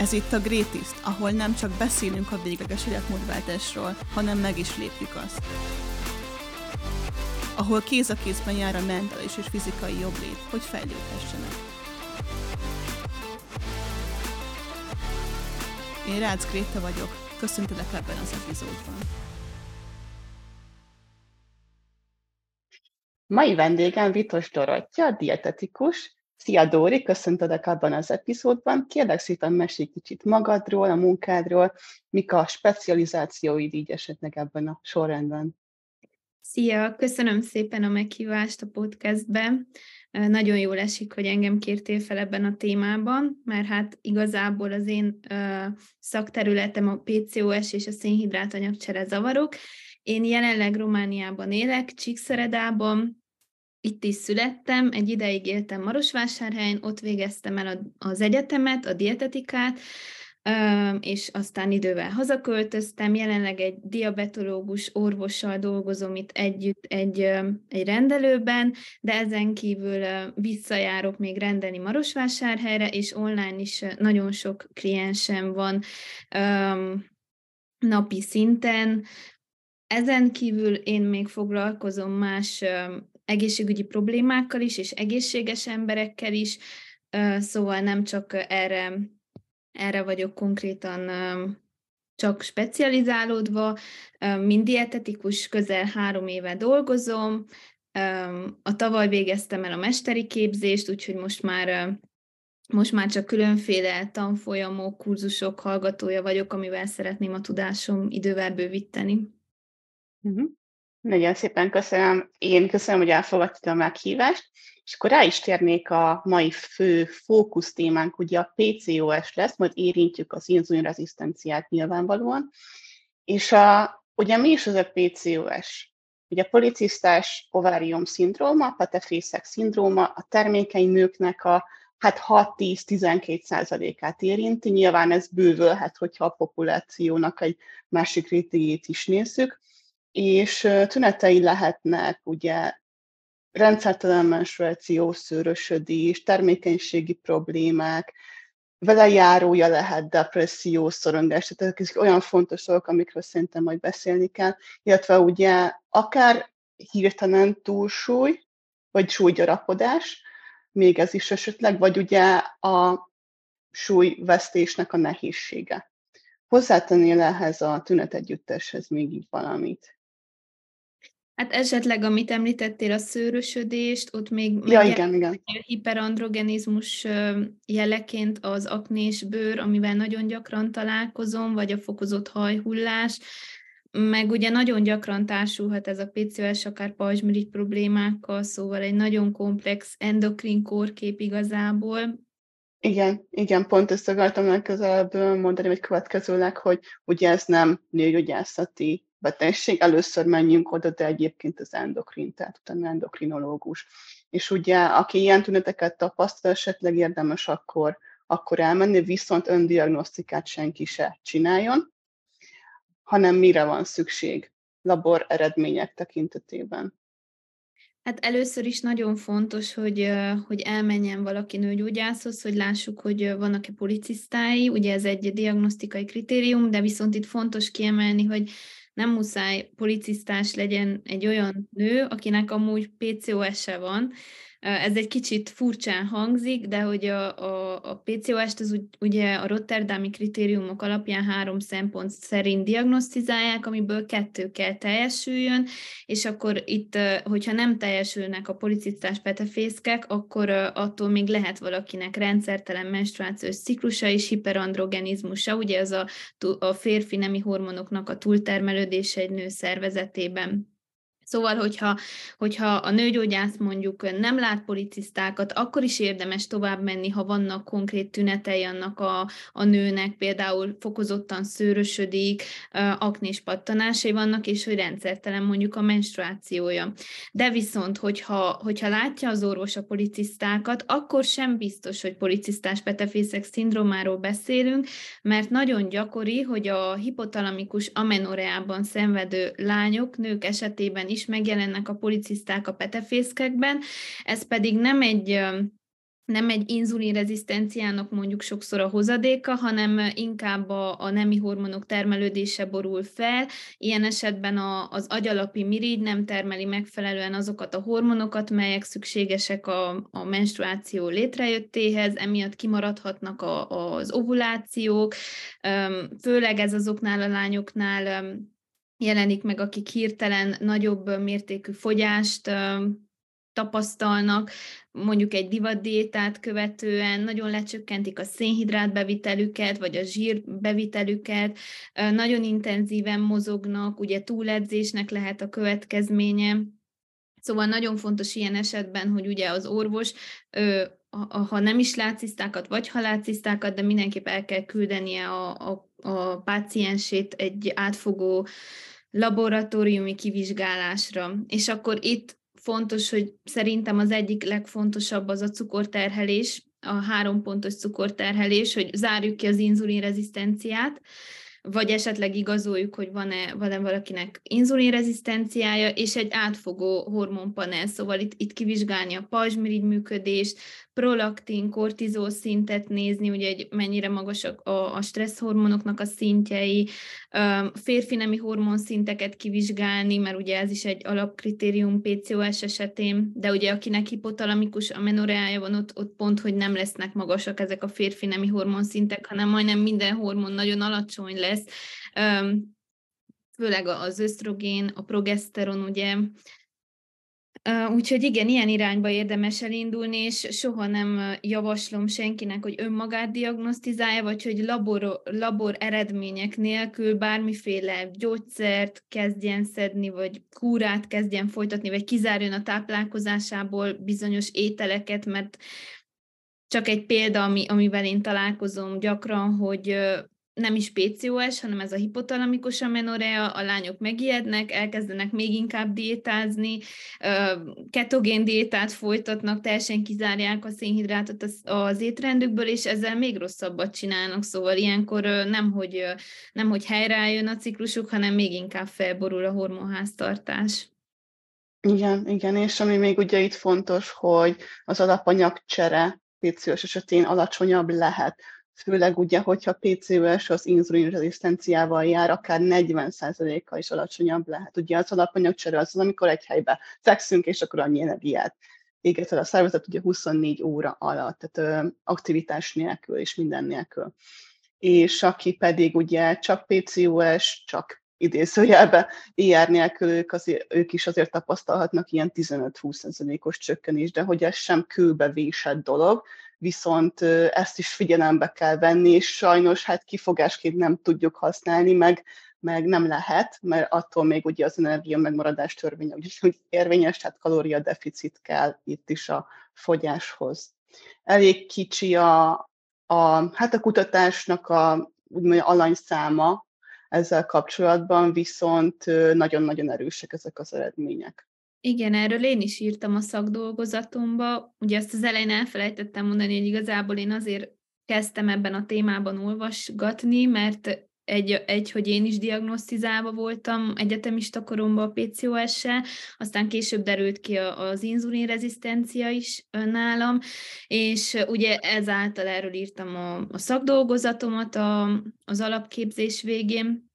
Ez itt a Greatest, ahol nem csak beszélünk a végleges életmódváltásról, hanem meg is lépjük azt. Ahol kéz a kézben jár a mentális és fizikai jobblét, hogy fejlődhessenek. Én Rácz Gréta vagyok, köszöntelek ebben az epizódban. Mai vendégem Vitos Dorottya, dietetikus, Szia Dóri, köszöntelek abban az epizódban. Kérlek szépen mesélj kicsit magadról, a munkádról, mik a specializációid így esetleg ebben a sorrendben. Szia, köszönöm szépen a meghívást a podcastbe. Nagyon jól esik, hogy engem kértél fel ebben a témában, mert hát igazából az én szakterületem a PCOS és a szénhidrátanyagcsere zavarok. Én jelenleg Romániában élek, Csíkszeredában, itt is születtem, egy ideig éltem Marosvásárhelyen, ott végeztem el az egyetemet, a dietetikát, és aztán idővel hazaköltöztem, jelenleg egy diabetológus orvossal dolgozom itt együtt egy, egy rendelőben, de ezen kívül visszajárok még rendelni Marosvásárhelyre, és online is nagyon sok kliensem van napi szinten. Ezen kívül én még foglalkozom más egészségügyi problémákkal is, és egészséges emberekkel is, szóval nem csak erre, erre vagyok konkrétan csak specializálódva, mint dietetikus közel három éve dolgozom, a tavaly végeztem el a mesteri képzést, úgyhogy most már most már csak különféle tanfolyamok, kurzusok hallgatója vagyok, amivel szeretném a tudásom idővel bővíteni. Uh-huh. Nagyon szépen köszönöm. Én köszönöm, hogy elfogadtad a meghívást, és akkor rá is térnék a mai fő fókusz témánk, ugye a PCOS lesz, majd érintjük az inzulinrezisztenciát nyilvánvalóan. És a, ugye mi is az a PCOS? Ugye a policisztás ovárium szindróma, patefészek szindróma, a termékeny nőknek a hát 6-10-12 százalékát érinti. Nyilván ez bővülhet, hogyha a populációnak egy másik rétegét is nézzük és tünetei lehetnek ugye rendszertelen menstruáció, szőrösödés, termékenységi problémák, vele járója lehet depresszió, szorongás, tehát ezek olyan fontos dolgok, amikről szerintem majd beszélni kell, illetve ugye akár hirtelen túlsúly, vagy súlygyarapodás, még ez is esetleg, vagy ugye a súlyvesztésnek a nehézsége. Hozzátennél ehhez a tünetegyütteshez még így valamit? Hát esetleg, amit említettél, a szőrösödést, ott még ja, igen, igen. hiperandrogenizmus jeleként az aknés bőr, amivel nagyon gyakran találkozom, vagy a fokozott hajhullás, meg ugye nagyon gyakran társulhat ez a PCOS akár pajzsmirigy problémákkal, szóval egy nagyon komplex endokrin kórkép igazából. Igen, igen, pont ezt akartam legközelebb mondani, hogy következőleg, hogy ugye ez nem nőgyógyászati betegség, először menjünk oda, de egyébként az endokrin, tehát utána endokrinológus. És ugye, aki ilyen tüneteket tapasztal, esetleg érdemes akkor, akkor elmenni, viszont öndiagnosztikát senki se csináljon, hanem mire van szükség labor eredmények tekintetében. Hát először is nagyon fontos, hogy, hogy elmenjen valaki nőgyógyászhoz, hogy lássuk, hogy vannak-e policisztái. Ugye ez egy diagnosztikai kritérium, de viszont itt fontos kiemelni, hogy nem muszáj policisztás legyen egy olyan nő, akinek amúgy PCOS-e van, ez egy kicsit furcsán hangzik, de hogy a, a, a PCOS-t az ugye a Rotterdami kritériumok alapján három szempont szerint diagnosztizálják, amiből kettő kell teljesüljön, és akkor itt, hogyha nem teljesülnek a policisztás petefészkek, akkor attól még lehet valakinek rendszertelen menstruációs ciklusa és hiperandrogenizmusa, ugye az a, a férfi nemi hormonoknak a túltermelődése egy nő szervezetében. Szóval, hogyha, hogyha a nőgyógyász mondjuk nem lát policisztákat, akkor is érdemes tovább menni, ha vannak konkrét tünetei annak a, a nőnek, például fokozottan szőrösödik, aknés pattanásai vannak, és hogy rendszertelen mondjuk a menstruációja. De viszont, hogyha, hogyha látja az orvos a policisztákat, akkor sem biztos, hogy policisztás petefészek szindrómáról beszélünk, mert nagyon gyakori, hogy a hipotalamikus amenoreában szenvedő lányok, nők esetében is is megjelennek a policiszták a petefészkekben, ez pedig nem egy nem egy inzulinrezisztenciának mondjuk sokszor a hozadéka, hanem inkább a, a nemi hormonok termelődése borul fel. Ilyen esetben a, az agyalapi mirigy nem termeli megfelelően azokat a hormonokat, melyek szükségesek a, a menstruáció létrejöttéhez, emiatt kimaradhatnak a, az ovulációk, főleg ez azoknál a lányoknál jelenik meg, akik hirtelen nagyobb mértékű fogyást tapasztalnak, mondjuk egy divatdiétát követően, nagyon lecsökkentik a szénhidrát bevitelüket, vagy a zsír bevitelüket, nagyon intenzíven mozognak, ugye túledzésnek lehet a következménye. Szóval nagyon fontos ilyen esetben, hogy ugye az orvos, ha nem is látszisztákat, vagy ha látszisztákat, de mindenképp el kell küldenie a, a, a páciensét egy átfogó laboratóriumi kivizsgálásra. És akkor itt fontos, hogy szerintem az egyik legfontosabb az a cukorterhelés, a három pontos cukorterhelés, hogy zárjuk ki az inzulinrezisztenciát, vagy esetleg igazoljuk, hogy van-e, van-e valakinek inzulinrezisztenciája, és egy átfogó hormonpanel, szóval itt, itt kivizsgálni a pajzsmirigy működést, prolaktin, kortizol szintet nézni, ugye egy mennyire magasak a, a stresszhormonoknak a szintjei, férfi nemi hormonszinteket kivizsgálni, mert ugye ez is egy alapkritérium PCOS esetén, de ugye akinek hipotalamikus amenoreája van, ott, ott pont, hogy nem lesznek magasak ezek a férfi nemi hormonszintek, hanem majdnem minden hormon nagyon alacsony lesz, főleg az ösztrogén, a progeszteron, ugye, Úgyhogy igen, ilyen irányba érdemes elindulni, és soha nem javaslom senkinek, hogy önmagát diagnosztizálja, vagy hogy labor, labor eredmények nélkül bármiféle gyógyszert kezdjen szedni, vagy kúrát kezdjen folytatni, vagy kizárjon a táplálkozásából bizonyos ételeket, mert csak egy példa, ami, amivel én találkozom gyakran, hogy nem is PCOS, hanem ez a hipotalamikus amenorea, a lányok megijednek, elkezdenek még inkább diétázni, ketogén diétát folytatnak, teljesen kizárják a szénhidrátot az étrendükből, és ezzel még rosszabbat csinálnak, szóval ilyenkor nem, hogy, nem, hogy helyreálljon a ciklusuk, hanem még inkább felborul a hormonháztartás. Igen, igen, és ami még ugye itt fontos, hogy az alapanyagcsere PCOS esetén alacsonyabb lehet főleg ugye, hogyha PCOS az inzulinrezisztenciával jár, akár 40%-kal is alacsonyabb lehet. Ugye az alapanyagcsere az, amikor egy helybe fekszünk, és akkor annyi energiát éget el a szervezet ugye 24 óra alatt, tehát ö, aktivitás nélkül és minden nélkül. És aki pedig ugye csak PCOS, csak idézőjelbe IR nélkül ők, azért, ők is azért tapasztalhatnak ilyen 15-20%-os csökkenés, de hogy ez sem kőbevésett dolog, viszont ezt is figyelembe kell venni, és sajnos hát kifogásként nem tudjuk használni, meg, meg nem lehet, mert attól még ugye az energia megmaradás törvénye úgyhogy érvényes, tehát kalóriadeficit kell itt is a fogyáshoz. Elég kicsi a, a, hát a kutatásnak a úgymond alanyszáma ezzel kapcsolatban, viszont nagyon-nagyon erősek ezek az eredmények. Igen, erről én is írtam a szakdolgozatomba. Ugye azt az elején elfelejtettem mondani, hogy igazából én azért kezdtem ebben a témában olvasgatni, mert egy, egy, hogy én is diagnosztizálva voltam egyetemista koromban a PCOS-sel, aztán később derült ki az inzulinrezisztencia is nálam, és ugye ezáltal erről írtam a, a szakdolgozatomat a, az alapképzés végén,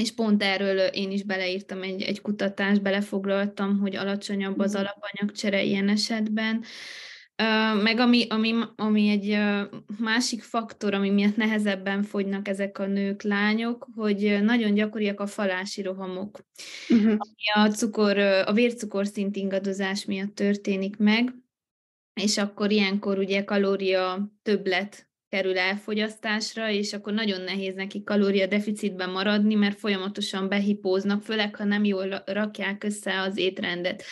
és pont erről én is beleírtam egy, egy kutatást, belefoglaltam, hogy alacsonyabb az mhm. alapanyagcsere ilyen esetben. Meg ami, ami, ami egy másik faktor, ami miatt nehezebben fogynak ezek a nők, lányok, hogy nagyon gyakoriak a falási rohamok, uh-huh. ami a, cukor, a vércukorszint ingadozás miatt történik meg, és akkor ilyenkor ugye kalória többlet kerül elfogyasztásra, és akkor nagyon nehéz neki kalóriadeficitben maradni, mert folyamatosan behipóznak, főleg ha nem jól rakják össze az étrendet.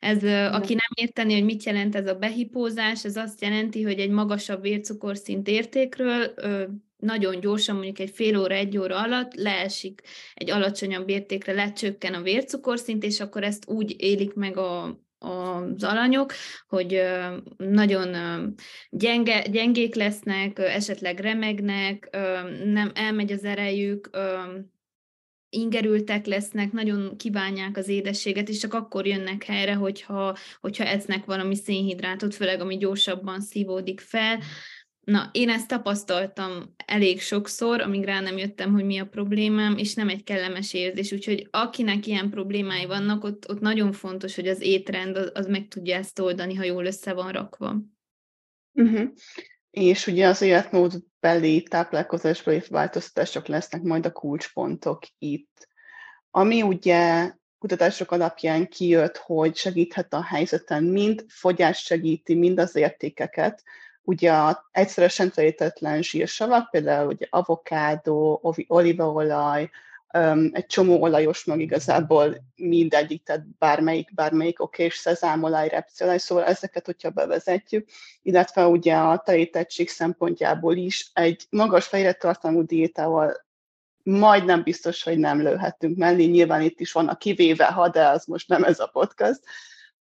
Ez, aki nem érteni, hogy mit jelent ez a behipózás, ez azt jelenti, hogy egy magasabb vércukorszint értékről nagyon gyorsan, mondjuk egy fél óra, egy óra alatt leesik egy alacsonyabb értékre, lecsökken a vércukorszint, és akkor ezt úgy élik meg a, az alanyok, hogy nagyon gyenge, gyengék lesznek, esetleg remegnek, nem elmegy az erejük, ingerültek lesznek, nagyon kívánják az édességet, és csak akkor jönnek helyre, hogyha, hogyha esznek valami szénhidrátot, főleg ami gyorsabban szívódik fel. Na, én ezt tapasztaltam elég sokszor, amíg rá nem jöttem, hogy mi a problémám, és nem egy kellemes érzés. Úgyhogy akinek ilyen problémái vannak, ott, ott nagyon fontos, hogy az étrend az, az meg tudja ezt oldani, ha jól össze van rakva. Uh-huh. És ugye az életmódbeli, táplálkozásbeli változtatások lesznek majd a kulcspontok itt. Ami ugye kutatások alapján kijött, hogy segíthet a helyzeten, mind fogyás segíti, mind az értékeket, ugye a telítetlen zsírsavak, például ugye avokádó, olívaolaj, egy csomó olajos mag igazából mindegyik, tehát bármelyik, bármelyik oké, és szezámolaj, repciolaj, szóval ezeket, hogyha bevezetjük, illetve ugye a telítettség szempontjából is egy magas tartalmú diétával majdnem biztos, hogy nem lőhetünk mellé. Nyilván itt is van a kivéve, ha de az most nem ez a podcast.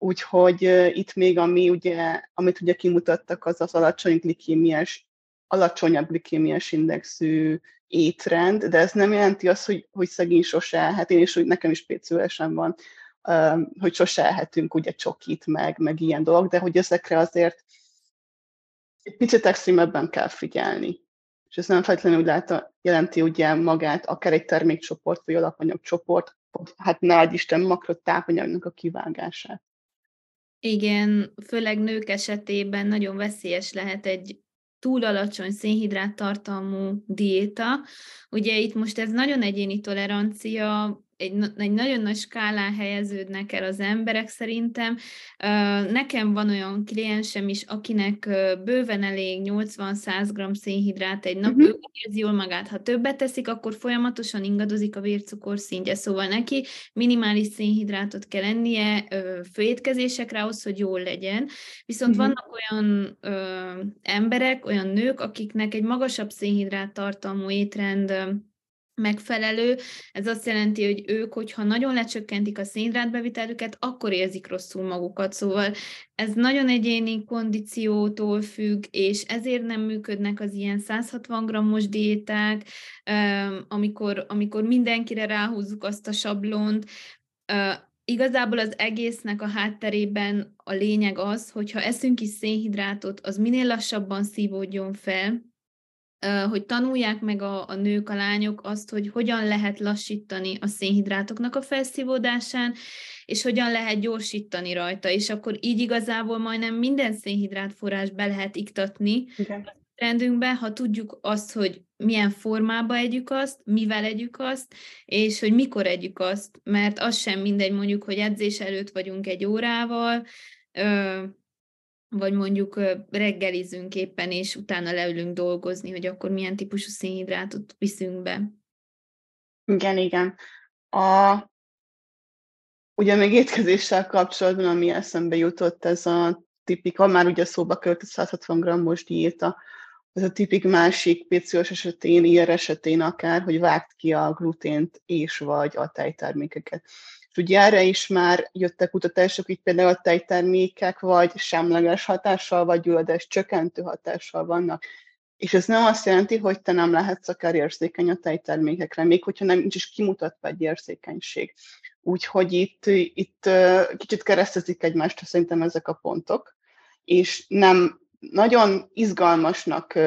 Úgyhogy itt még ami ugye, amit ugye kimutattak, az az alacsony glikémiás, alacsonyabb glikémiás indexű étrend, de ez nem jelenti azt, hogy, hogy szegény sose elhet. Én is, hogy nekem is pécülesen van, hogy sose elhetünk ugye csokit, meg, meg ilyen dolog, de hogy ezekre azért egy picit extrémebben kell figyelni. És ez nem feltétlenül úgy látta, jelenti ugye magát akár egy termékcsoport, vagy alapanyagcsoport, hát ne Isten makrotápanyagnak a kivágását. Igen, főleg nők esetében nagyon veszélyes lehet egy túl alacsony szénhidrát tartalmú diéta. Ugye itt most ez nagyon egyéni tolerancia, egy, egy nagyon nagy skálán helyeződnek el az emberek szerintem. Nekem van olyan kliensem is, akinek bőven elég 80-100 g szénhidrát egy nap, uh-huh. ő érzi jól magát. Ha többet teszik, akkor folyamatosan ingadozik a vércukor szintje, szóval neki minimális szénhidrátot kell ennie főétkezésekre ahhoz, hogy jól legyen. Viszont uh-huh. vannak olyan ö, emberek, olyan nők, akiknek egy magasabb szénhidrát tartalmú étrend megfelelő. Ez azt jelenti, hogy ők, hogyha nagyon lecsökkentik a szénhidrátbevitelüket, akkor érzik rosszul magukat. Szóval ez nagyon egyéni kondíciótól függ, és ezért nem működnek az ilyen 160 grammos diéták, amikor, amikor mindenkire ráhúzzuk azt a sablont. Igazából az egésznek a hátterében a lényeg az, hogyha eszünk is szénhidrátot, az minél lassabban szívódjon fel, hogy tanulják meg a, a nők, a lányok azt, hogy hogyan lehet lassítani a szénhidrátoknak a felszívódásán, és hogyan lehet gyorsítani rajta, és akkor így igazából majdnem minden szénhidrát forrás be lehet iktatni okay. a rendünkbe, ha tudjuk azt, hogy milyen formába együk azt, mivel együk azt, és hogy mikor együk azt, mert az sem mindegy mondjuk, hogy edzés előtt vagyunk egy órával, vagy mondjuk reggelizünk éppen, és utána leülünk dolgozni, hogy akkor milyen típusú szénhidrátot viszünk be. Igen, igen. A, ugye még étkezéssel kapcsolatban, ami eszembe jutott, ez a tipik, ha már ugye szóba került a 160 grammos diéta, ez a tipik másik PCOS esetén, ilyen esetén akár, hogy vágt ki a glutént és vagy a tejtermékeket. Erre is már jöttek kutatások, így például a tejtermékek vagy semleges hatással, vagy gyulladás csökkentő hatással vannak. És ez nem azt jelenti, hogy te nem lehetsz akár érzékeny a tejtermékekre, még hogyha nem nincs is kimutatva egy érzékenység. Úgyhogy itt, itt kicsit keresztezik egymást szerintem ezek a pontok, és nem nagyon izgalmasnak,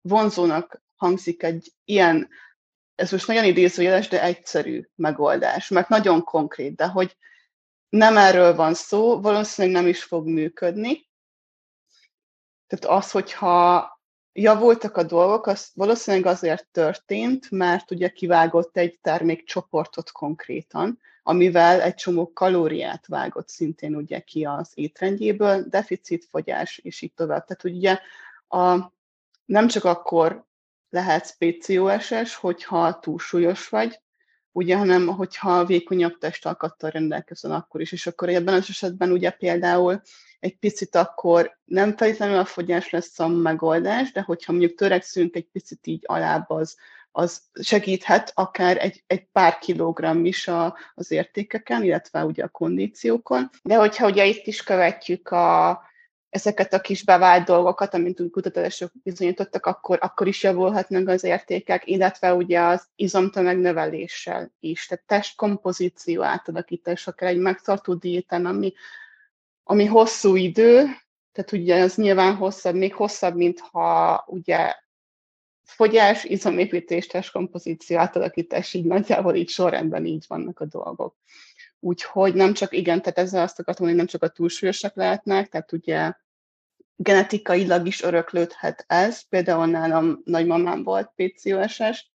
vonzónak hangzik egy ilyen ez most nagyon idézőjeles, de egyszerű megoldás, mert nagyon konkrét, de hogy nem erről van szó, valószínűleg nem is fog működni. Tehát az, hogyha javultak a dolgok, az valószínűleg azért történt, mert ugye kivágott egy termékcsoportot konkrétan, amivel egy csomó kalóriát vágott szintén ugye ki az étrendjéből, deficitfogyás, és így tovább. Tehát ugye a, nem csak akkor lehetsz PCOS-es, hogyha túlsúlyos vagy, ugye, hanem hogyha vékonyabb testalkattal rendelkezel akkor is, és akkor ebben az esetben ugye például egy picit akkor nem feltétlenül a fogyás lesz a megoldás, de hogyha mondjuk törekszünk egy picit így alább, az, az segíthet akár egy, egy pár kilogramm is a, az értékeken, illetve ugye a kondíciókon. De hogyha ugye itt is követjük a, ezeket a kis bevált dolgokat, amint úgy kutatások bizonyítottak, akkor, akkor is javulhatnak az értékek, illetve ugye az izomtömeg növeléssel is, tehát testkompozíció átalakítás, akár egy megtartó diéten, ami, ami hosszú idő, tehát ugye az nyilván hosszabb, még hosszabb, mint ha ugye fogyás, izomépítés, testkompozíció, átalakítás, így nagyjából így sorrendben így vannak a dolgok. Úgyhogy nem csak, igen, tehát ezzel azt akartam mondani, nem csak a túlsúlyosak lehetnek, tehát ugye genetikailag is öröklődhet ez. Például nálam nagymamám volt PCOS-es,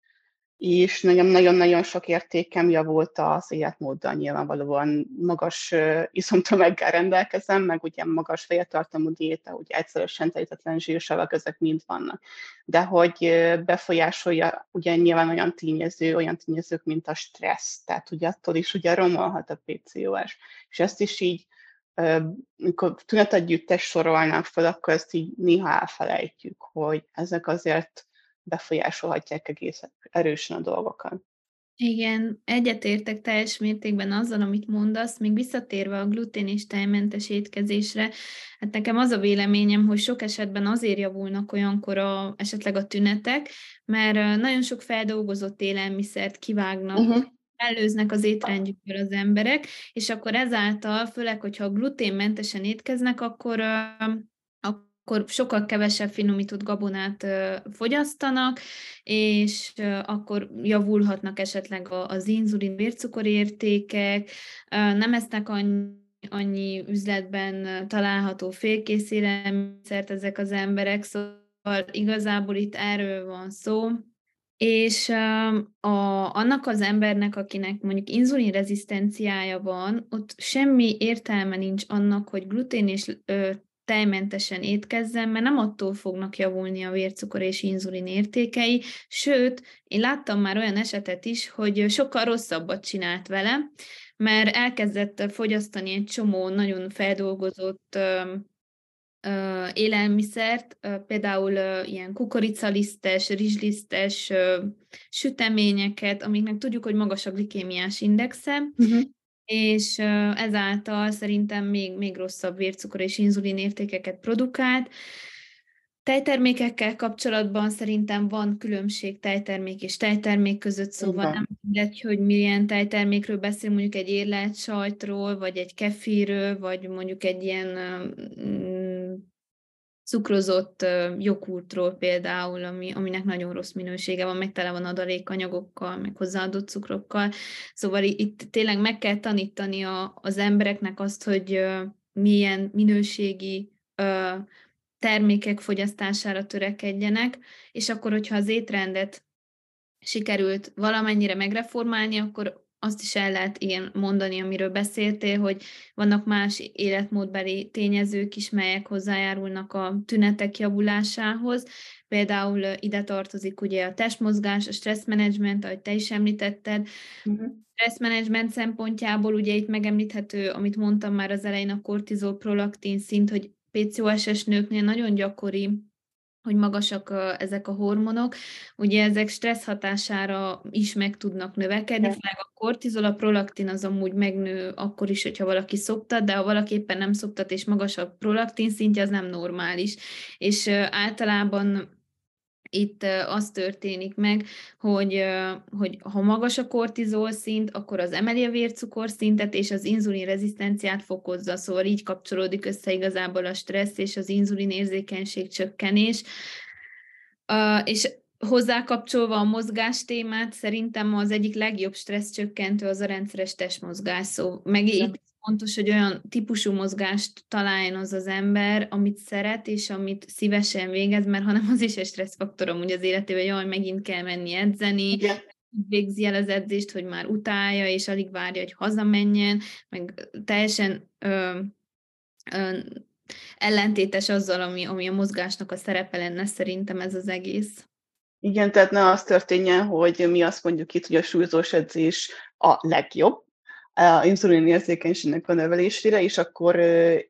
és nagyon-nagyon sok értékem javult az életmóddal, nyilvánvalóan magas iszomtömeggel rendelkezem, meg ugye magas féltartalmú diéta, ugye egyszerűen telítetlen zsírsavak, ezek mind vannak. De hogy befolyásolja ugye nyilván olyan tényező, olyan tényezők, mint a stressz, tehát ugye attól is ugye romolhat a PCOS. És ezt is így amikor tünetegyüttes sorolnánk fel, akkor ezt így néha elfelejtjük, hogy ezek azért befolyásolhatják egész erősen a dolgokat. Igen, egyetértek teljes mértékben azzal, amit mondasz, még visszatérve a glutén és tejmentes étkezésre, hát nekem az a véleményem, hogy sok esetben azért javulnak olyankor a, esetleg a tünetek, mert nagyon sok feldolgozott élelmiszert kivágnak, uh-huh előznek az étrendjükből az emberek, és akkor ezáltal, főleg, hogyha gluténmentesen étkeznek, akkor akkor sokkal kevesebb finomított gabonát fogyasztanak, és akkor javulhatnak esetleg az inzulin vércukorértékek, nem esznek annyi annyi üzletben található félkész élelmiszert ezek az emberek, szóval igazából itt erről van szó, és a, annak az embernek, akinek mondjuk inzulinrezisztenciája van, ott semmi értelme nincs annak, hogy glutén és ö, tejmentesen étkezzen, mert nem attól fognak javulni a vércukor és inzulin értékei, sőt, én láttam már olyan esetet is, hogy sokkal rosszabbat csinált vele, mert elkezdett fogyasztani egy csomó nagyon feldolgozott élelmiszert, például ilyen kukoricalisztes, rizslisztes süteményeket, amiknek tudjuk, hogy magas a glikémiás indexe, uh-huh. És ezáltal szerintem még, még rosszabb vércukor és inzulin értékeket produkált. Tejtermékekkel kapcsolatban szerintem van különbség tejtermék és tejtermék között, szóval Igen. nem mindegy, hogy milyen tejtermékről beszél, mondjuk egy érlelt sajtról, vagy egy kefirről, vagy mondjuk egy ilyen cukrozott joghurtról például, ami, aminek nagyon rossz minősége van, meg tele van adalékanyagokkal, meg hozzáadott cukrokkal. Szóval itt tényleg meg kell tanítani a, az embereknek azt, hogy milyen minőségi termékek fogyasztására törekedjenek, és akkor, hogyha az étrendet sikerült valamennyire megreformálni, akkor azt is el lehet igen mondani, amiről beszéltél, hogy vannak más életmódbeli tényezők is, melyek hozzájárulnak a tünetek javulásához. Például ide tartozik ugye a testmozgás, a stresszmenedzsment, ahogy te is említetted. Uh-huh. Stresszmenedzsment szempontjából ugye itt megemlíthető, amit mondtam már az elején, a kortizol prolaktin szint, hogy PCOS-es nőknél nagyon gyakori, hogy magasak a, ezek a hormonok, ugye ezek stressz hatására is meg tudnak növekedni, főleg a kortizol, a prolaktin az amúgy megnő akkor is, hogyha valaki szoktat, de ha valaki éppen nem szoktat, és magasabb prolaktin szintje, az nem normális. És általában itt az történik meg, hogy, hogy ha magas a kortizol szint, akkor az emeli a vércukorszintet, és az inzulin rezisztenciát fokozza, szóval így kapcsolódik össze igazából a stressz és az inzulin érzékenység csökkenés. És hozzá kapcsolva a mozgás témát, szerintem az egyik legjobb stressz csökkentő az a rendszeres testmozgás. Szó, meg itt fontos, hogy olyan típusú mozgást találjon az az ember, amit szeret, és amit szívesen végez, mert hanem az is egy stresszfaktor amúgy az életében, hogy jaj, megint kell menni edzeni, Igen. végzi el az edzést, hogy már utálja, és alig várja, hogy hazamenjen, meg teljesen ö, ö, ellentétes azzal, ami, ami a mozgásnak a szerepe lenne szerintem ez az egész. Igen, tehát ne az történjen, hogy mi azt mondjuk itt, hogy a súlyzós edzés a legjobb, a érzékenységnek a növelésére, és akkor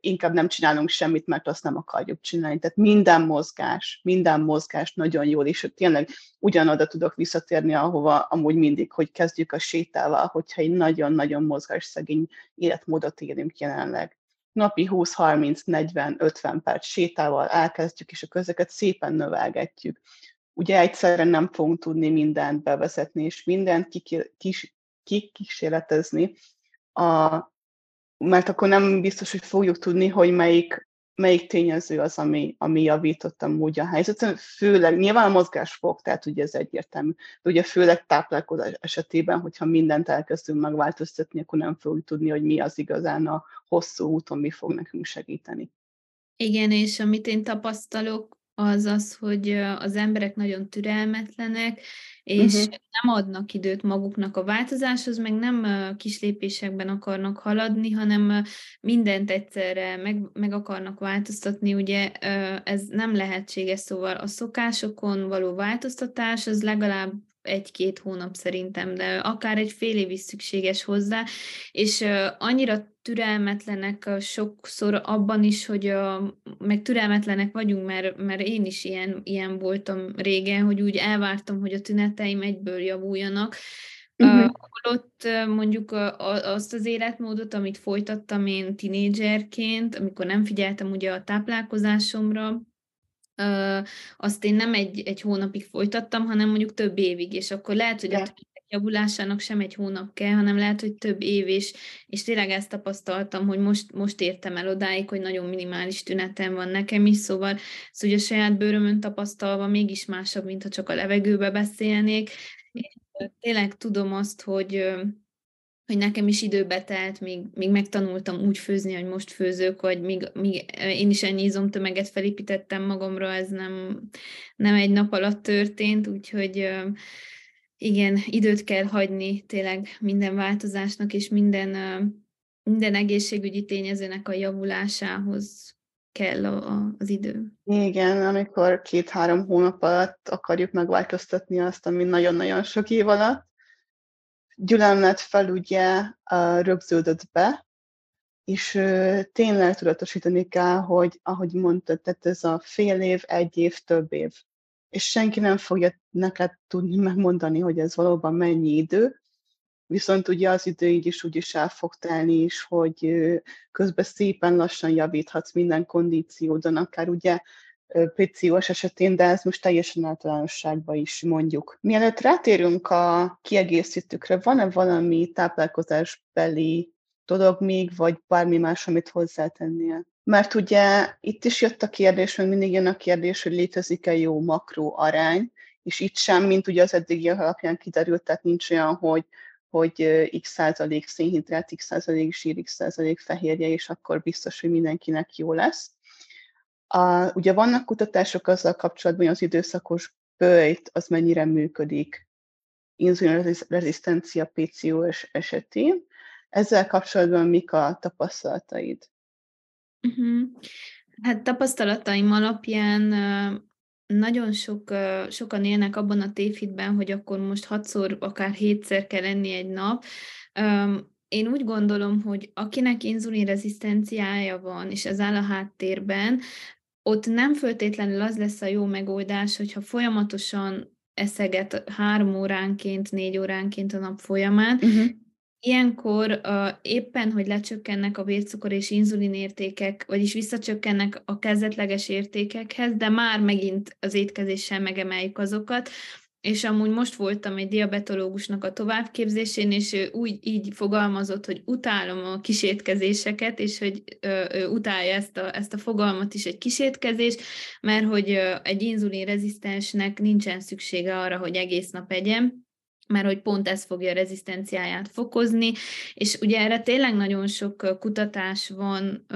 inkább nem csinálunk semmit, mert azt nem akarjuk csinálni. Tehát minden mozgás, minden mozgás nagyon jól, és tényleg ugyanoda tudok visszatérni, ahova amúgy mindig, hogy kezdjük a sétával, hogyha egy nagyon-nagyon mozgásszegény életmódot élünk jelenleg. napi 20-30-40-50 perc sétával elkezdjük, és akkor ezeket szépen növelgetjük. Ugye egyszerre nem fogunk tudni mindent bevezetni, és mindent kikísérletezni, a, mert akkor nem biztos, hogy fogjuk tudni, hogy melyik melyik tényező az, ami, ami javítottam úgy a helyzeten, főleg nyilván a mozgás fog, tehát ugye ez egyértelmű, de ugye főleg táplálkozás esetében, hogyha mindent elkezdünk megváltoztatni, akkor nem fogjuk tudni, hogy mi az igazán a hosszú úton, mi fog nekünk segíteni. Igen, és amit én tapasztalok, az az, hogy az emberek nagyon türelmetlenek, és uh-huh. nem adnak időt maguknak a változáshoz, meg nem kis lépésekben akarnak haladni, hanem mindent egyszerre meg, meg akarnak változtatni. Ugye ez nem lehetséges, szóval a szokásokon való változtatás az legalább egy-két hónap szerintem, de akár egy fél év is szükséges hozzá, és annyira türelmetlenek sokszor abban is, hogy meg türelmetlenek vagyunk, mert, mert én is ilyen, ilyen voltam régen, hogy úgy elvártam, hogy a tüneteim egyből javuljanak, Uh-huh. Uh, ott mondjuk azt az életmódot, amit folytattam én tinédzserként, amikor nem figyeltem ugye a táplálkozásomra, azt én nem egy, egy hónapig folytattam, hanem mondjuk több évig, és akkor lehet, hogy a javulásának sem egy hónap kell, hanem lehet, hogy több év, és, és tényleg ezt tapasztaltam, hogy most, most értem el odáig, hogy nagyon minimális tünetem van nekem is, szóval ez ugye a saját bőrömön tapasztalva mégis másabb, mint ha csak a levegőbe beszélnék, és tényleg tudom azt, hogy hogy nekem is időbe telt, míg, míg megtanultam úgy főzni, hogy most főzök, vagy míg, míg én is ennyi izomtömeget felépítettem magamra, ez nem, nem egy nap alatt történt, úgyhogy igen, időt kell hagyni tényleg minden változásnak, és minden, minden egészségügyi tényezőnek a javulásához kell a, a, az idő. Igen, amikor két-három hónap alatt akarjuk megváltoztatni azt, ami nagyon-nagyon sok év alatt, gyülemlet fel ugye rögződött be, és tényleg tudatosítani kell, hogy ahogy mondtad, tehát ez a fél év, egy év, több év. És senki nem fogja neked tudni megmondani, hogy ez valóban mennyi idő, viszont ugye az idő így is úgy is el fog telni is, hogy közben szépen lassan javíthatsz minden kondíciódon, akár ugye PCOS esetén, de ez most teljesen általánosságban is mondjuk. Mielőtt rátérünk a kiegészítőkre, van-e valami táplálkozásbeli dolog még, vagy bármi más, amit hozzátennél? Mert ugye itt is jött a kérdés, meg mindig jön a kérdés, hogy létezik-e jó makró arány, és itt sem, mint ugye az eddigi alapján kiderült, tehát nincs olyan, hogy hogy x százalék szénhidrát, x százalék zsír, x százalék fehérje, és akkor biztos, hogy mindenkinek jó lesz. A, ugye vannak kutatások azzal kapcsolatban, hogy az időszakos bőjt az mennyire működik inzulinrezisztencia PCOS esetén. Ezzel kapcsolatban mik a tapasztalataid? Uh-huh. Hát tapasztalataim alapján nagyon sok, sokan élnek abban a tévhitben, hogy akkor most hatszor, akár hétszer kell enni egy nap. Én úgy gondolom, hogy akinek inzulinrezisztenciája van, és ez áll a háttérben, ott nem föltétlenül az lesz a jó megoldás, hogyha folyamatosan eszeget három óránként, négy óránként a nap folyamán, uh-huh. Ilyenkor uh, éppen, hogy lecsökkennek a vércukor és inzulin értékek, vagyis visszacsökkennek a kezdetleges értékekhez, de már megint az étkezéssel megemeljük azokat, és amúgy most voltam egy diabetológusnak a továbbképzésén, és ő úgy így fogalmazott, hogy utálom a kisétkezéseket, és hogy ö, ö, utálja ezt a, ezt a fogalmat is, egy kisétkezés, mert hogy ö, egy inzulinrezisztensnek nincsen szüksége arra, hogy egész nap egyen, mert hogy pont ez fogja a rezisztenciáját fokozni, és ugye erre tényleg nagyon sok kutatás van,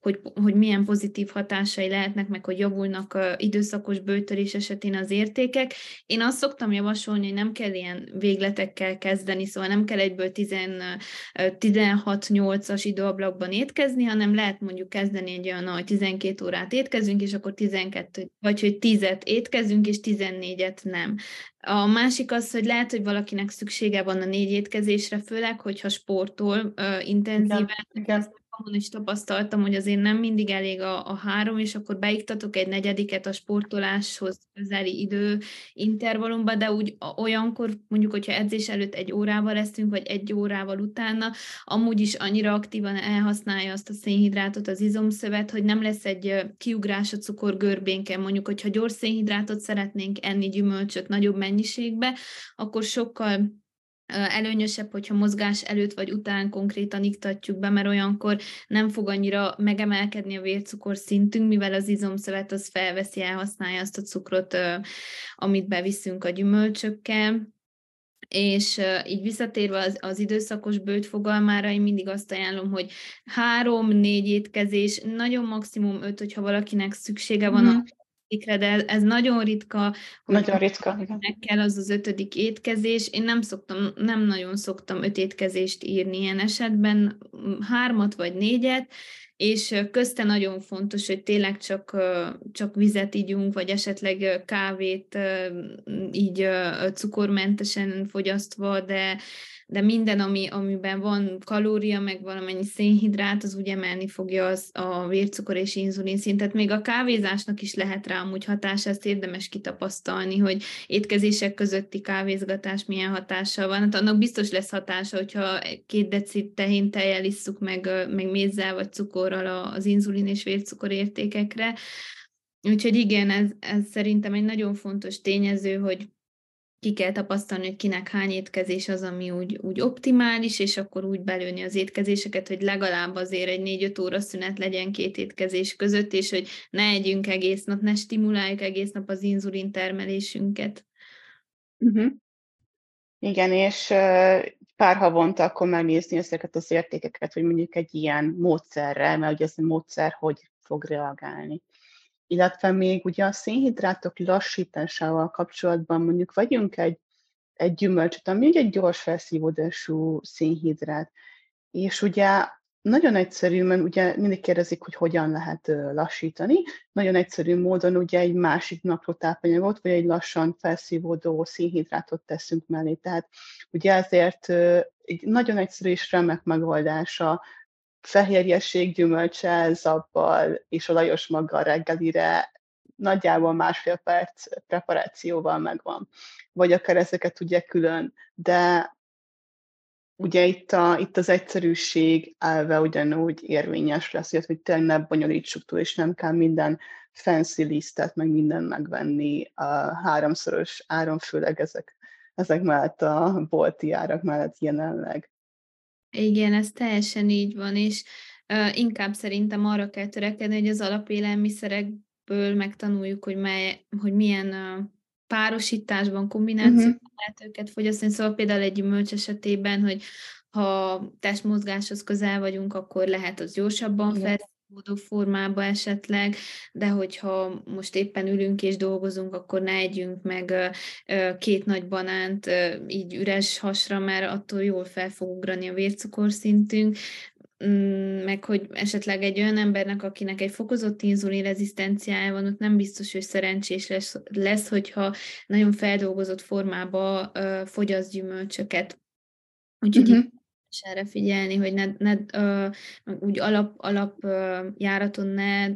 hogy, hogy milyen pozitív hatásai lehetnek, meg hogy javulnak időszakos bőtörés esetén az értékek. Én azt szoktam javasolni, hogy nem kell ilyen végletekkel kezdeni, szóval nem kell egyből 16-8-as időablakban étkezni, hanem lehet mondjuk kezdeni egy olyan, hogy 12 órát étkezünk, és akkor 12, vagy hogy 10-et étkezünk, és 14-et nem. A másik az, hogy lehet, hogy valakinek szüksége van a négy étkezésre, főleg, hogyha sportol uh, intenzíven. Igen, igen. Magamon is tapasztaltam, hogy azért nem mindig elég a, a három, és akkor beiktatok egy negyediket a sportoláshoz közeli idő intervallumba, de úgy olyankor, mondjuk, hogyha edzés előtt egy órával leszünk, vagy egy órával utána, amúgy is annyira aktívan elhasználja azt a szénhidrátot, az izomszövet, hogy nem lesz egy kiugrás a cukorgörbénken. Mondjuk, hogyha gyors szénhidrátot szeretnénk enni gyümölcsöt nagyobb mennyiségbe, akkor sokkal előnyösebb, hogyha mozgás előtt vagy után konkrétan iktatjuk be, mert olyankor nem fog annyira megemelkedni a vércukor szintünk, mivel az izomszövet az felveszi, elhasználja azt a cukrot, amit beviszünk a gyümölcsökkel. És így visszatérve az, az időszakos bőt fogalmára, én mindig azt ajánlom, hogy három-négy étkezés, nagyon maximum öt, hogyha valakinek szüksége van mm. Ötödikre, de ez nagyon ritka. Hogy nagyon ritka, igen. Meg kell az az ötödik étkezés. Én nem szoktam, nem nagyon szoktam öt étkezést írni ilyen esetben, hármat vagy négyet, és közte nagyon fontos, hogy tényleg csak, csak vizet ígyunk, vagy esetleg kávét így cukormentesen fogyasztva, de de minden, ami, amiben van kalória, meg valamennyi szénhidrát, az úgy emelni fogja az, a vércukor és inzulin szintet. Még a kávézásnak is lehet rá amúgy hatása, ezt érdemes kitapasztalni, hogy étkezések közötti kávézgatás milyen hatással van. Hát annak biztos lesz hatása, hogyha két deci tehén tejjel isszuk meg, meg mézzel vagy cukorral az inzulin és vércukor értékekre. Úgyhogy igen, ez, ez szerintem egy nagyon fontos tényező, hogy ki kell tapasztalni, hogy kinek hány étkezés az, ami úgy, úgy optimális, és akkor úgy belőni az étkezéseket, hogy legalább azért egy 4-5 óra szünet legyen két étkezés között, és hogy ne együnk egész nap, ne stimuláljuk egész nap az inzulin termelésünket. Uh-huh. Igen, és pár havonta akkor megnézni ezeket az értékeket, hogy mondjuk egy ilyen módszerrel, mert ugye ez a módszer hogy fog reagálni illetve még ugye a szénhidrátok lassításával kapcsolatban mondjuk vagyunk egy, egy gyümölcsöt, ami egy gyors felszívódású szénhidrát, és ugye nagyon egyszerű, mert ugye mindig kérdezik, hogy hogyan lehet lassítani. Nagyon egyszerű módon ugye egy másik naprotápanyagot, vagy egy lassan felszívódó szénhidrátot teszünk mellé. Tehát ugye ezért egy nagyon egyszerű és remek megoldása fehérjesség, gyümölcsel, zabbal és olajos maggal reggelire nagyjából másfél perc preparációval megvan. Vagy akár ezeket ugye külön, de ugye itt, a, itt az egyszerűség elve ugyanúgy érvényes lesz, hogy tényleg ne bonyolítsuk túl, és nem kell minden fancy lisztet, meg minden megvenni a háromszoros áron, főleg ezek, ezek mellett a bolti árak mellett jelenleg. Igen, ez teljesen így van, és uh, inkább szerintem arra kell törekedni, hogy az alapélelmiszerekből megtanuljuk, hogy, mely, hogy milyen uh, párosításban, kombinációban uh-huh. lehet őket fogyasztani. Szóval például egy gyümölcs esetében, hogy ha testmozgáshoz közel vagyunk, akkor lehet az gyorsabban fel módú formába esetleg, de hogyha most éppen ülünk és dolgozunk, akkor ne együnk meg két nagy banánt így üres hasra, mert attól jól fel fog ugrani a vércukorszintünk, mm, meg hogy esetleg egy olyan embernek, akinek egy fokozott inzulin rezisztenciája van, ott nem biztos, hogy szerencsés lesz, lesz hogyha nagyon feldolgozott formába uh, fogyaszt gyümölcsöket. Úgyhogy uh-huh és erre figyelni, hogy ne, ne ö, úgy alap, alap ö, járaton ne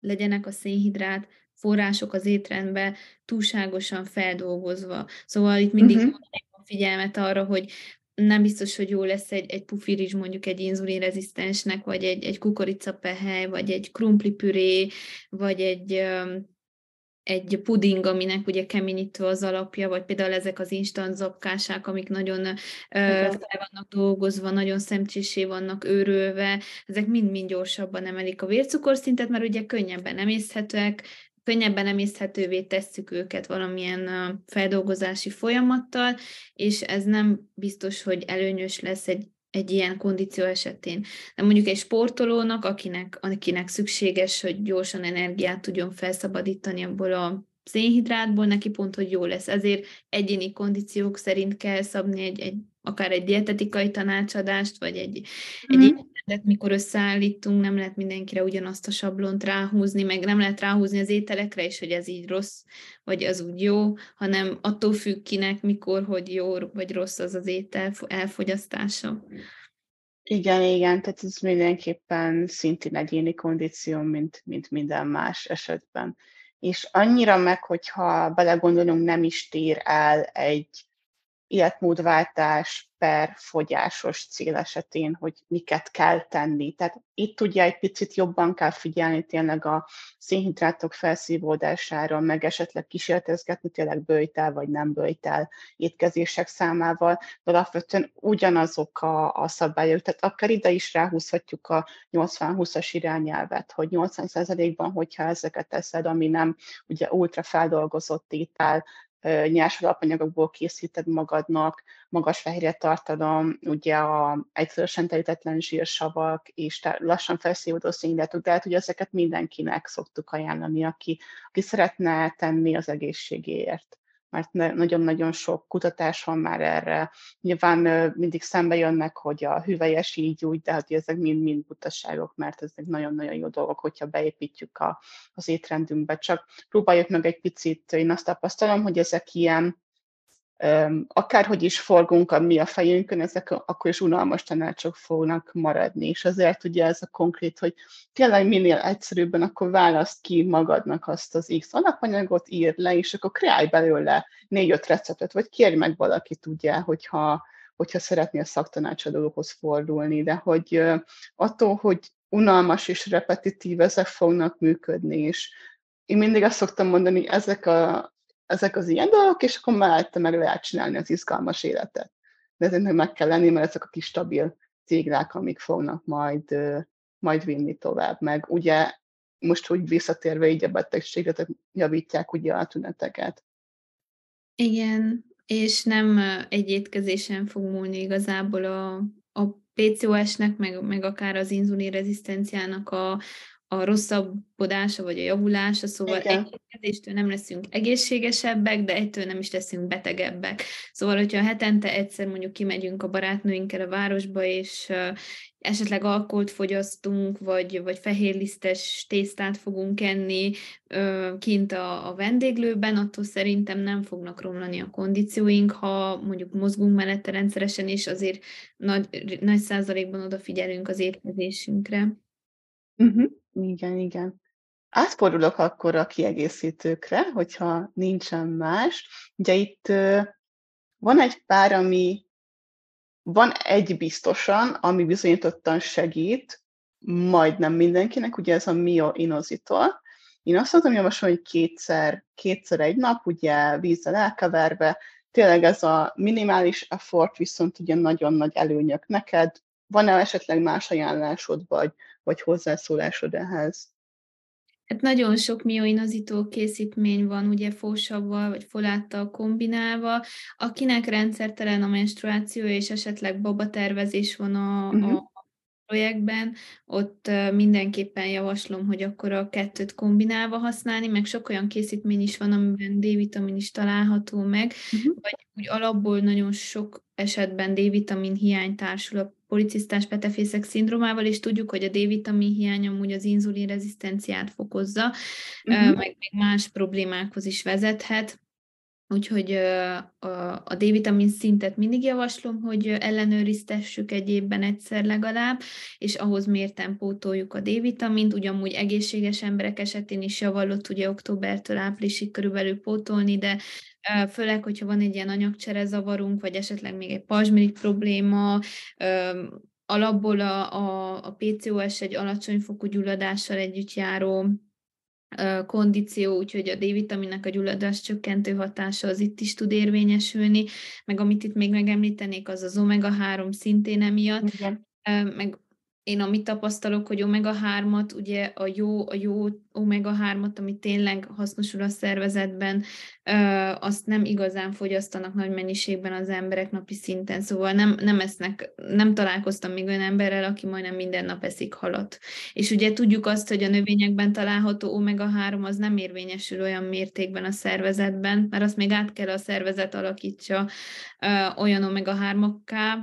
legyenek a szénhidrát források az étrendbe túlságosan feldolgozva. Szóval itt mindig uh-huh. a figyelmet arra, hogy nem biztos, hogy jó lesz egy, egy pufirizs mondjuk egy inzulinrezisztensnek, vagy egy, egy kukoricapehely, vagy egy krumplipüré, vagy egy egy puding, aminek ugye keményítő az alapja, vagy például ezek az instant zapkásák, amik nagyon uh, fel vannak dolgozva, nagyon szemcsésé vannak őrölve, ezek mind-mind gyorsabban emelik a vércukorszintet, mert ugye könnyebben emészhetőek, könnyebben emészhetővé tesszük őket valamilyen feldolgozási folyamattal, és ez nem biztos, hogy előnyös lesz egy egy ilyen kondíció esetén. De mondjuk egy sportolónak, akinek, akinek szükséges, hogy gyorsan energiát tudjon felszabadítani abból a szénhidrátból, neki pont, hogy jó lesz. Ezért egyéni kondíciók szerint kell szabni egy, egy akár egy dietetikai tanácsadást, vagy egy, mm. egy étrendet, mikor összeállítunk, nem lehet mindenkire ugyanazt a sablont ráhúzni, meg nem lehet ráhúzni az ételekre is, hogy ez így rossz, vagy az úgy jó, hanem attól függ kinek, mikor, hogy jó vagy rossz az az étel elfogyasztása. Igen, igen, tehát ez mindenképpen szintén egyéni kondíció, mint, mint minden más esetben. És annyira meg, hogyha belegondolunk, nem is tér el egy életmódváltás per fogyásos cél esetén, hogy miket kell tenni. Tehát itt ugye egy picit jobban kell figyelni tényleg a szénhidrátok felszívódására, meg esetleg kísérletezgetni tényleg bőjtel vagy nem bőjtel étkezések számával, de alapvetően ugyanazok a, a szabályok, tehát akár ide is ráhúzhatjuk a 80-20-as irányelvet, hogy 80%-ban, hogyha ezeket teszed, ami nem ugye ultra feldolgozott étel, nyers alapanyagokból készíted magadnak, magas fehérje tartalom, ugye a egyszerűen telítetlen zsírsavak és lassan felszívódó szénhidrátok, de hát ugye ezeket mindenkinek szoktuk ajánlani, aki, aki szeretne tenni az egészségéért mert nagyon-nagyon sok kutatás van már erre. Nyilván mindig szembe jönnek, hogy a hüvelyes így úgy, de hát ezek mind-mind butaságok, mert ezek nagyon-nagyon jó dolgok, hogyha beépítjük a, az étrendünkbe. Csak próbáljuk meg egy picit, én azt tapasztalom, hogy ezek ilyen akárhogy is forgunk a mi a fejünkön, ezek akkor is unalmas tanácsok fognak maradni, és azért ugye ez a konkrét, hogy tényleg minél egyszerűbben, akkor választ ki magadnak azt az X alapanyagot, ír le, és akkor kreálj belőle négy-öt receptet, vagy kérj meg valakit, ugye, hogyha, hogyha szeretnél szaktanácsadóhoz fordulni, de hogy attól, hogy unalmas és repetitív, ezek fognak működni, és én mindig azt szoktam mondani, ezek a, ezek az ilyen dolgok, és akkor mellette meg lehet csinálni az izgalmas életet. De ezeknek meg kell lenni, mert ezek a kis stabil téglák, amik fognak majd, majd vinni tovább. Meg ugye most úgy visszatérve így a betegségre, javítják ugye a tüneteket. Igen, és nem egy étkezésen fog múlni igazából a, a PCOS-nek, meg, meg akár az inzulin rezisztenciának a, a rosszabbodása vagy a javulása, szóval egyétkezéstől nem leszünk egészségesebbek, de egytől nem is leszünk betegebbek. Szóval, hogyha hetente egyszer mondjuk kimegyünk a barátnőinkkel a városba, és esetleg alkoholt fogyasztunk, vagy, vagy fehérlisztes tésztát fogunk enni kint a, a vendéglőben, attól szerintem nem fognak romlani a kondícióink, ha mondjuk mozgunk mellette rendszeresen, és azért nagy, nagy százalékban odafigyelünk az étkezésünkre. Uh-huh. Igen, igen. Átfordulok akkor a kiegészítőkre, hogyha nincsen más. Ugye itt van egy pár, ami van egy biztosan, ami bizonyítottan segít, majdnem mindenkinek, ugye ez a Mio Inozitol. Én azt mondtam javasolni, hogy kétszer, kétszer egy nap, ugye vízzel elkeverve, tényleg ez a minimális effort, viszont ugye nagyon nagy előnyök neked. Van-e esetleg más ajánlásod, vagy vagy hozzászólásod ehhez? Hát nagyon sok mioinazító készítmény van, ugye fósavval vagy foláttal kombinálva. Akinek rendszertelen a menstruáció és esetleg babatervezés van a, uh-huh. a projektben, ott mindenképpen javaslom, hogy akkor a kettőt kombinálva használni, meg sok olyan készítmény is van, amiben D-vitamin is található meg, uh-huh. vagy úgy alapból nagyon sok esetben D-vitamin hiány társul a policisztás petefészek szindrómával, és tudjuk, hogy a D-vitamin hiány amúgy az inzulin rezisztenciát fokozza, uh-huh. meg, meg más problémákhoz is vezethet. Úgyhogy a D-vitamin szintet mindig javaslom, hogy ellenőriztessük egy évben egyszer legalább, és ahhoz mérten pótoljuk a D-vitamint, ugyanúgy egészséges emberek esetén is javallott ugye októbertől áprilisig körülbelül pótolni, de főleg, hogyha van egy ilyen anyagcsere zavarunk, vagy esetleg még egy pajzsmirik probléma, alapból a, a, a PCOS egy alacsony fokú gyulladással együtt járó kondíció, úgyhogy a D-vitaminnak a gyulladás csökkentő hatása az itt is tud érvényesülni, meg amit itt még megemlítenék, az az omega-3 szintén emiatt, Igen. meg én amit tapasztalok, hogy omega-3-at, ugye a jó, a jó omega-3-at, ami tényleg hasznosul a szervezetben, azt nem igazán fogyasztanak nagy mennyiségben az emberek napi szinten, szóval nem, nem esznek, nem találkoztam még olyan emberrel, aki majdnem minden nap eszik halat. És ugye tudjuk azt, hogy a növényekben található omega-3 az nem érvényesül olyan mértékben a szervezetben, mert azt még át kell a szervezet alakítsa olyan omega-3-okká,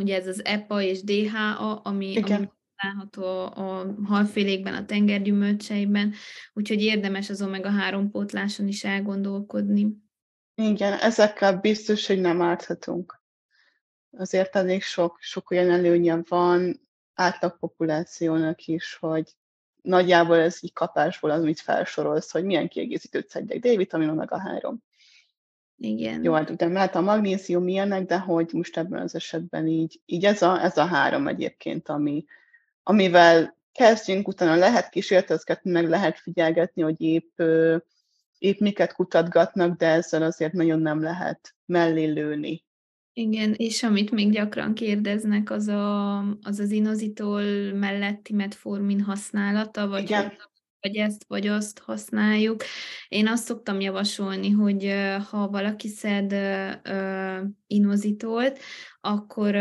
ugye ez az EPA és DHA, ami, ami található a halfélékben, a tengergyümölcseiben, úgyhogy érdemes az omega-3 pótláson is elgondolkodni. Igen, ezekkel biztos, hogy nem árthatunk. azért elég sok, sok olyan előnye van átlagpopulációnak is, hogy nagyjából ez így kapásból az, amit felsorolsz, hogy milyen kiegészítőt szedjek, D-vitamin, omega 3. Igen. Jó, hát utána lehet a magnézium milyenek, de hogy most ebben az esetben így, így ez, a, ez a három egyébként, ami, amivel kezdjünk, utána lehet kísérletezgetni, meg lehet figyelgetni, hogy épp, épp miket kutatgatnak, de ezzel azért nagyon nem lehet mellé lőni. Igen, és amit még gyakran kérdeznek, az a, az, az inozitol melletti metformin használata, vagy Igen vagy ezt, vagy azt használjuk. Én azt szoktam javasolni, hogy ha valaki szed inozitolt, akkor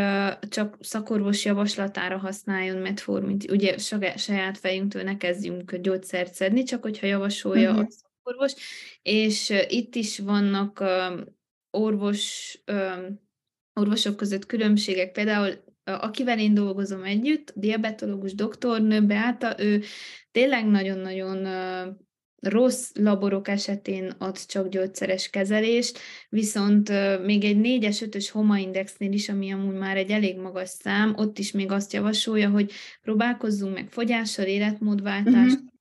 csak szakorvos javaslatára használjon metformint. Ugye saját fejünktől ne kezdjünk gyógyszert szedni, csak hogyha javasolja uh-huh. a szakorvos. És itt is vannak orvos orvosok között különbségek. Például akivel én dolgozom együtt, diabetológus doktornő Beáta, ő tényleg nagyon-nagyon rossz laborok esetén ad csak gyógyszeres kezelést, viszont még egy 4-es, 5-ös HOMA indexnél is, ami amúgy már egy elég magas szám, ott is még azt javasolja, hogy próbálkozzunk meg fogyással, életmódváltást, uh-huh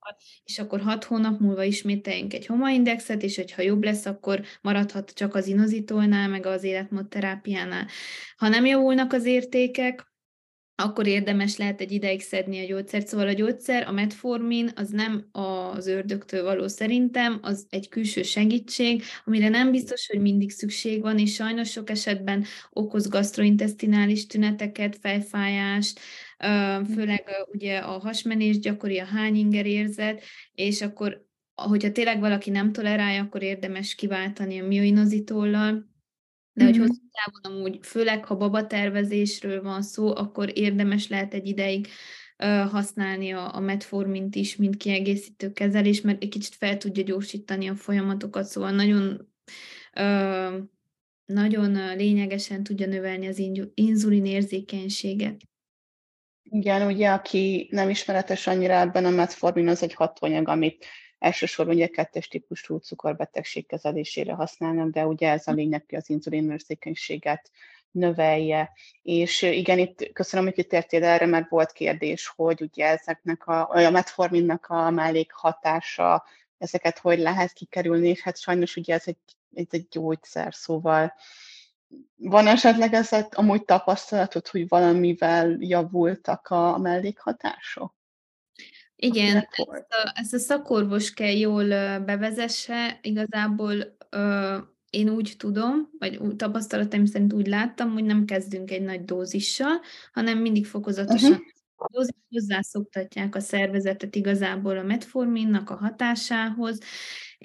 és akkor hat hónap múlva ismételjünk egy homaindexet, és hogyha jobb lesz, akkor maradhat csak az inozitolnál, meg az életmód terápiánál. Ha nem javulnak az értékek, akkor érdemes lehet egy ideig szedni a gyógyszert. Szóval a gyógyszer, a metformin, az nem az ördögtől való szerintem, az egy külső segítség, amire nem biztos, hogy mindig szükség van, és sajnos sok esetben okoz gastrointestinális tüneteket, fejfájást, főleg ugye a hasmenés gyakori, a hányinger érzet, és akkor, hogyha tényleg valaki nem tolerálja, akkor érdemes kiváltani a mioinozitollal, de hogy mm-hmm. hosszú távon amúgy, főleg ha babatervezésről van szó, akkor érdemes lehet egy ideig használni a, a metformint is, mint kiegészítő kezelés, mert egy kicsit fel tudja gyorsítani a folyamatokat, szóval nagyon nagyon lényegesen tudja növelni az inzulin érzékenységet. Igen, ugye, aki nem ismeretes annyira ebben a metformin, az egy hatóanyag, amit elsősorban ugye kettes típusú cukorbetegség kezelésére használnak, de ugye ez a lényeg, hogy az inzulinmértékenységet növelje. És igen, itt köszönöm, hogy kitértél erre, mert volt kérdés, hogy ugye ezeknek a, a metforminnak a mellékhatása, ezeket hogy lehet kikerülni, és hát sajnos ugye ez egy, ez egy gyógyszer, szóval van esetleg ez amúgy tapasztalatod, hogy valamivel javultak a mellékhatások? Igen, ezt a, ezt a szakorvos kell jól bevezesse. Igazából ö, én úgy tudom, vagy úgy, tapasztalataim szerint úgy láttam, hogy nem kezdünk egy nagy dózissal, hanem mindig fokozatosan uh-huh hozzászoktatják a szervezetet igazából a metforminnak a hatásához,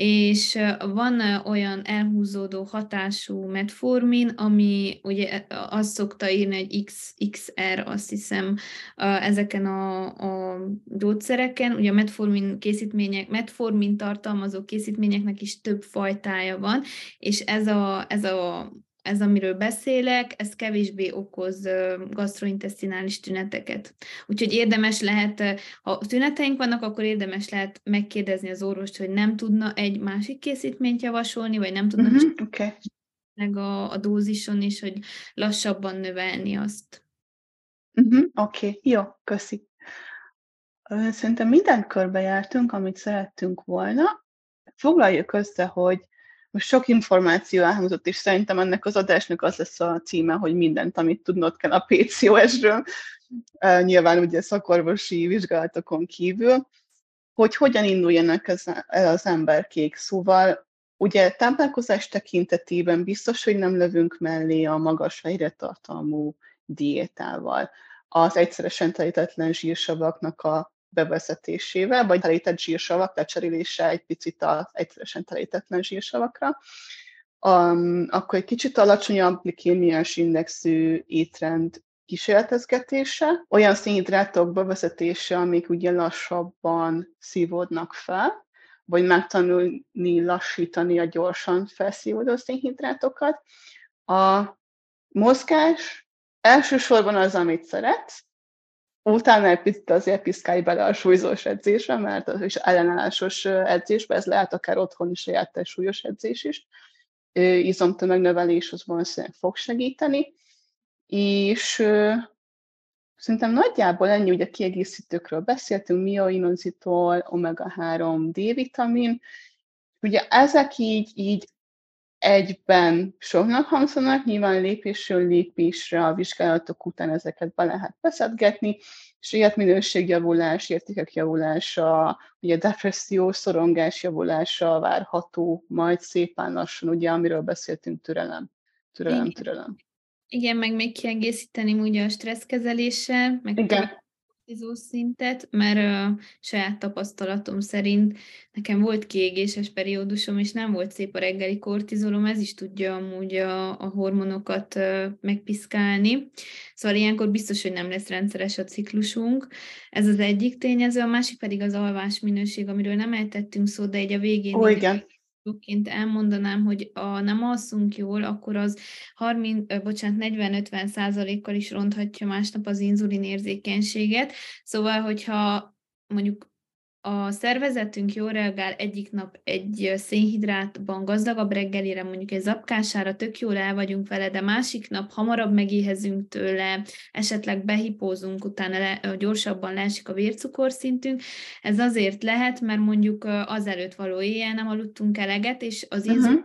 és van olyan elhúzódó hatású metformin, ami ugye azt szokta írni, hogy XXR, azt hiszem, ezeken a, a gyógyszereken, ugye a metformin készítmények, metformin tartalmazó készítményeknek is több fajtája van, és ez a, ez a ez, amiről beszélek, ez kevésbé okoz gastrointestinális tüneteket. Úgyhogy érdemes lehet, ha tüneteink vannak, akkor érdemes lehet megkérdezni az orvost, hogy nem tudna egy másik készítményt javasolni, vagy nem tudna uh-huh, okay. meg a, a dózison is, hogy lassabban növelni azt. Uh-huh, Oké, okay. jó, köszi. Szerintem mindent körbejártunk, amit szerettünk volna. Foglaljuk össze, hogy most sok információ elhangzott, és szerintem ennek az adásnak az lesz a címe, hogy mindent, amit tudnod kell a PCOS-ről, nyilván ugye szakorvosi vizsgálatokon kívül, hogy hogyan induljanak el az emberkék. Szóval ugye táplálkozás tekintetében biztos, hogy nem lövünk mellé a magas tartalmú diétával. Az egyszeresen telítetlen zsírsavaknak a bevezetésével, vagy telített zsírsavak lecserélése egy picit az egyszeresen telítetlen zsírsavakra, um, akkor egy kicsit alacsonyabb glikémiás indexű étrend kísérletezgetése, olyan szénhidrátok bevezetése, amik ugye lassabban szívódnak fel, vagy megtanulni lassítani a gyorsan felszívódó szénhidrátokat. A mozgás elsősorban az, amit szeretsz, utána egy picit azért piszkálj bele a súlyzós edzésre, mert az is ellenállásos edzésbe, ez lehet akár otthon is saját súlyos edzés is. Izomtömegnövelés az valószínűleg fog segíteni, És Szerintem nagyjából ennyi, ugye kiegészítőkről beszéltünk, mioinozitol, omega-3, D-vitamin. Ugye ezek így, így egyben soknak hangzanak, nyilván lépésről lépésre a vizsgálatok után ezeket be lehet beszedgetni, és életminőségjavulás, értékek javulása, ugye depresszió, szorongás javulása várható, majd szépen lassan, ugye, amiről beszéltünk, türelem, türelem, türelem. Igen, meg még kiegészíteni ugye a stresszkezeléssel, meg Igen. Kortizol szintet, mert a saját tapasztalatom szerint nekem volt kiégéses periódusom, és nem volt szép a reggeli kortizolom, ez is tudja amúgy a, a hormonokat megpiszkálni. Szóval ilyenkor biztos, hogy nem lesz rendszeres a ciklusunk. Ez az egyik tényező, a másik pedig az alvás minőség, amiről nem ejtettünk szó, de egy a végén... Ó, igen ként elmondanám, hogy a nem alszunk jól, akkor az 30, bocsánat, 40-50 százalékkal is ronthatja másnap az inzulin érzékenységet. Szóval, hogyha mondjuk a szervezetünk jól reagál egyik nap egy szénhidrátban gazdagabb reggelire, mondjuk egy zapkására, tök jól el vagyunk vele, de másik nap hamarabb megéhezünk tőle, esetleg behipózunk, utána le, gyorsabban leesik a vércukorszintünk. Ez azért lehet, mert mondjuk azelőtt való éjjel nem aludtunk eleget, és az uh-huh.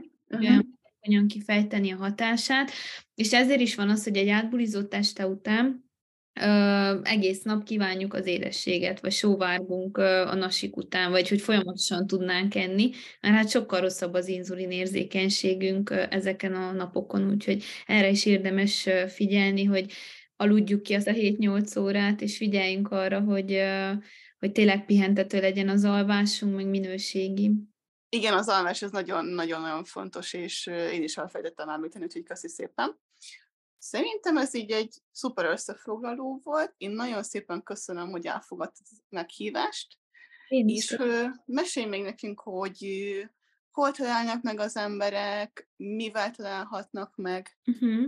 olyan kifejteni a hatását, és ezért is van az, hogy egy átbulizott este után ö, egész nap kívánjuk az édességet, vagy sóvárgunk ö, a nasik után, vagy hogy folyamatosan tudnánk enni, mert hát sokkal rosszabb az inzulin érzékenységünk ö, ezeken a napokon, úgyhogy erre is érdemes ö, figyelni, hogy aludjuk ki azt a 7-8 órát, és figyeljünk arra, hogy, ö, hogy tényleg pihentető legyen az alvásunk, meg minőségi. Igen, az alvás az nagyon-nagyon fontos, és én is elfelejtettem említeni, úgyhogy köszi szépen. Szerintem ez így egy szuper összefoglaló volt. Én nagyon szépen köszönöm, hogy elfogadtad a meghívást. Én is. És mesélj még nekünk, hogy hol találnak meg az emberek, mivel találhatnak meg. Uh-huh.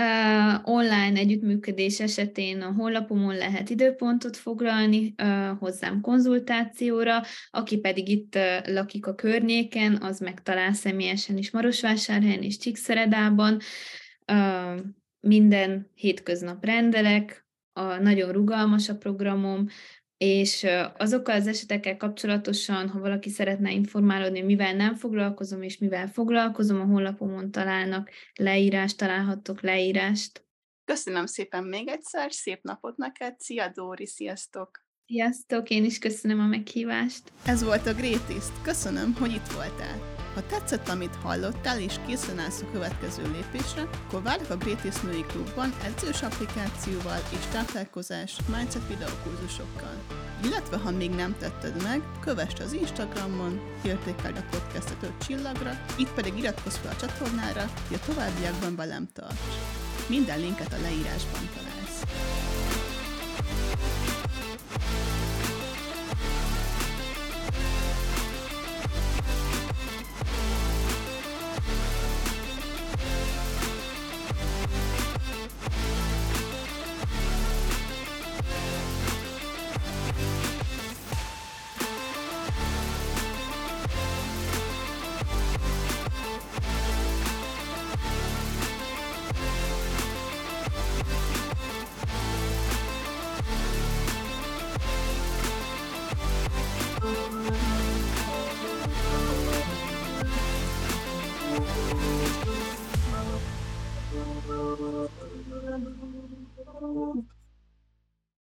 Uh, online együttműködés esetén a honlapomon lehet időpontot foglalni uh, hozzám konzultációra, aki pedig itt uh, lakik a környéken, az megtalál személyesen is Marosvásárhelyen és Csíkszeredában minden hétköznap rendelek, a, nagyon rugalmas a programom, és azokkal az esetekkel kapcsolatosan, ha valaki szeretne informálódni, mivel nem foglalkozom, és mivel foglalkozom, a honlapomon találnak leírást, találhattok leírást. Köszönöm szépen még egyszer, szép napot neked, szia Dóri, sziasztok! Sziasztok, én is köszönöm a meghívást. Ez volt a Greatest, köszönöm, hogy itt voltál. Ha tetszett, amit hallottál, és készen állsz a következő lépésre, akkor várjuk a Greatest Női Klubban edzős applikációval és táplálkozás mindset videókurzusokkal. Illetve, ha még nem tetted meg, kövessd az Instagramon, értékeld a podcastet 5 csillagra, itt pedig iratkozz fel a csatornára, hogy a továbbiakban velem tarts. Minden linket a leírásban találsz.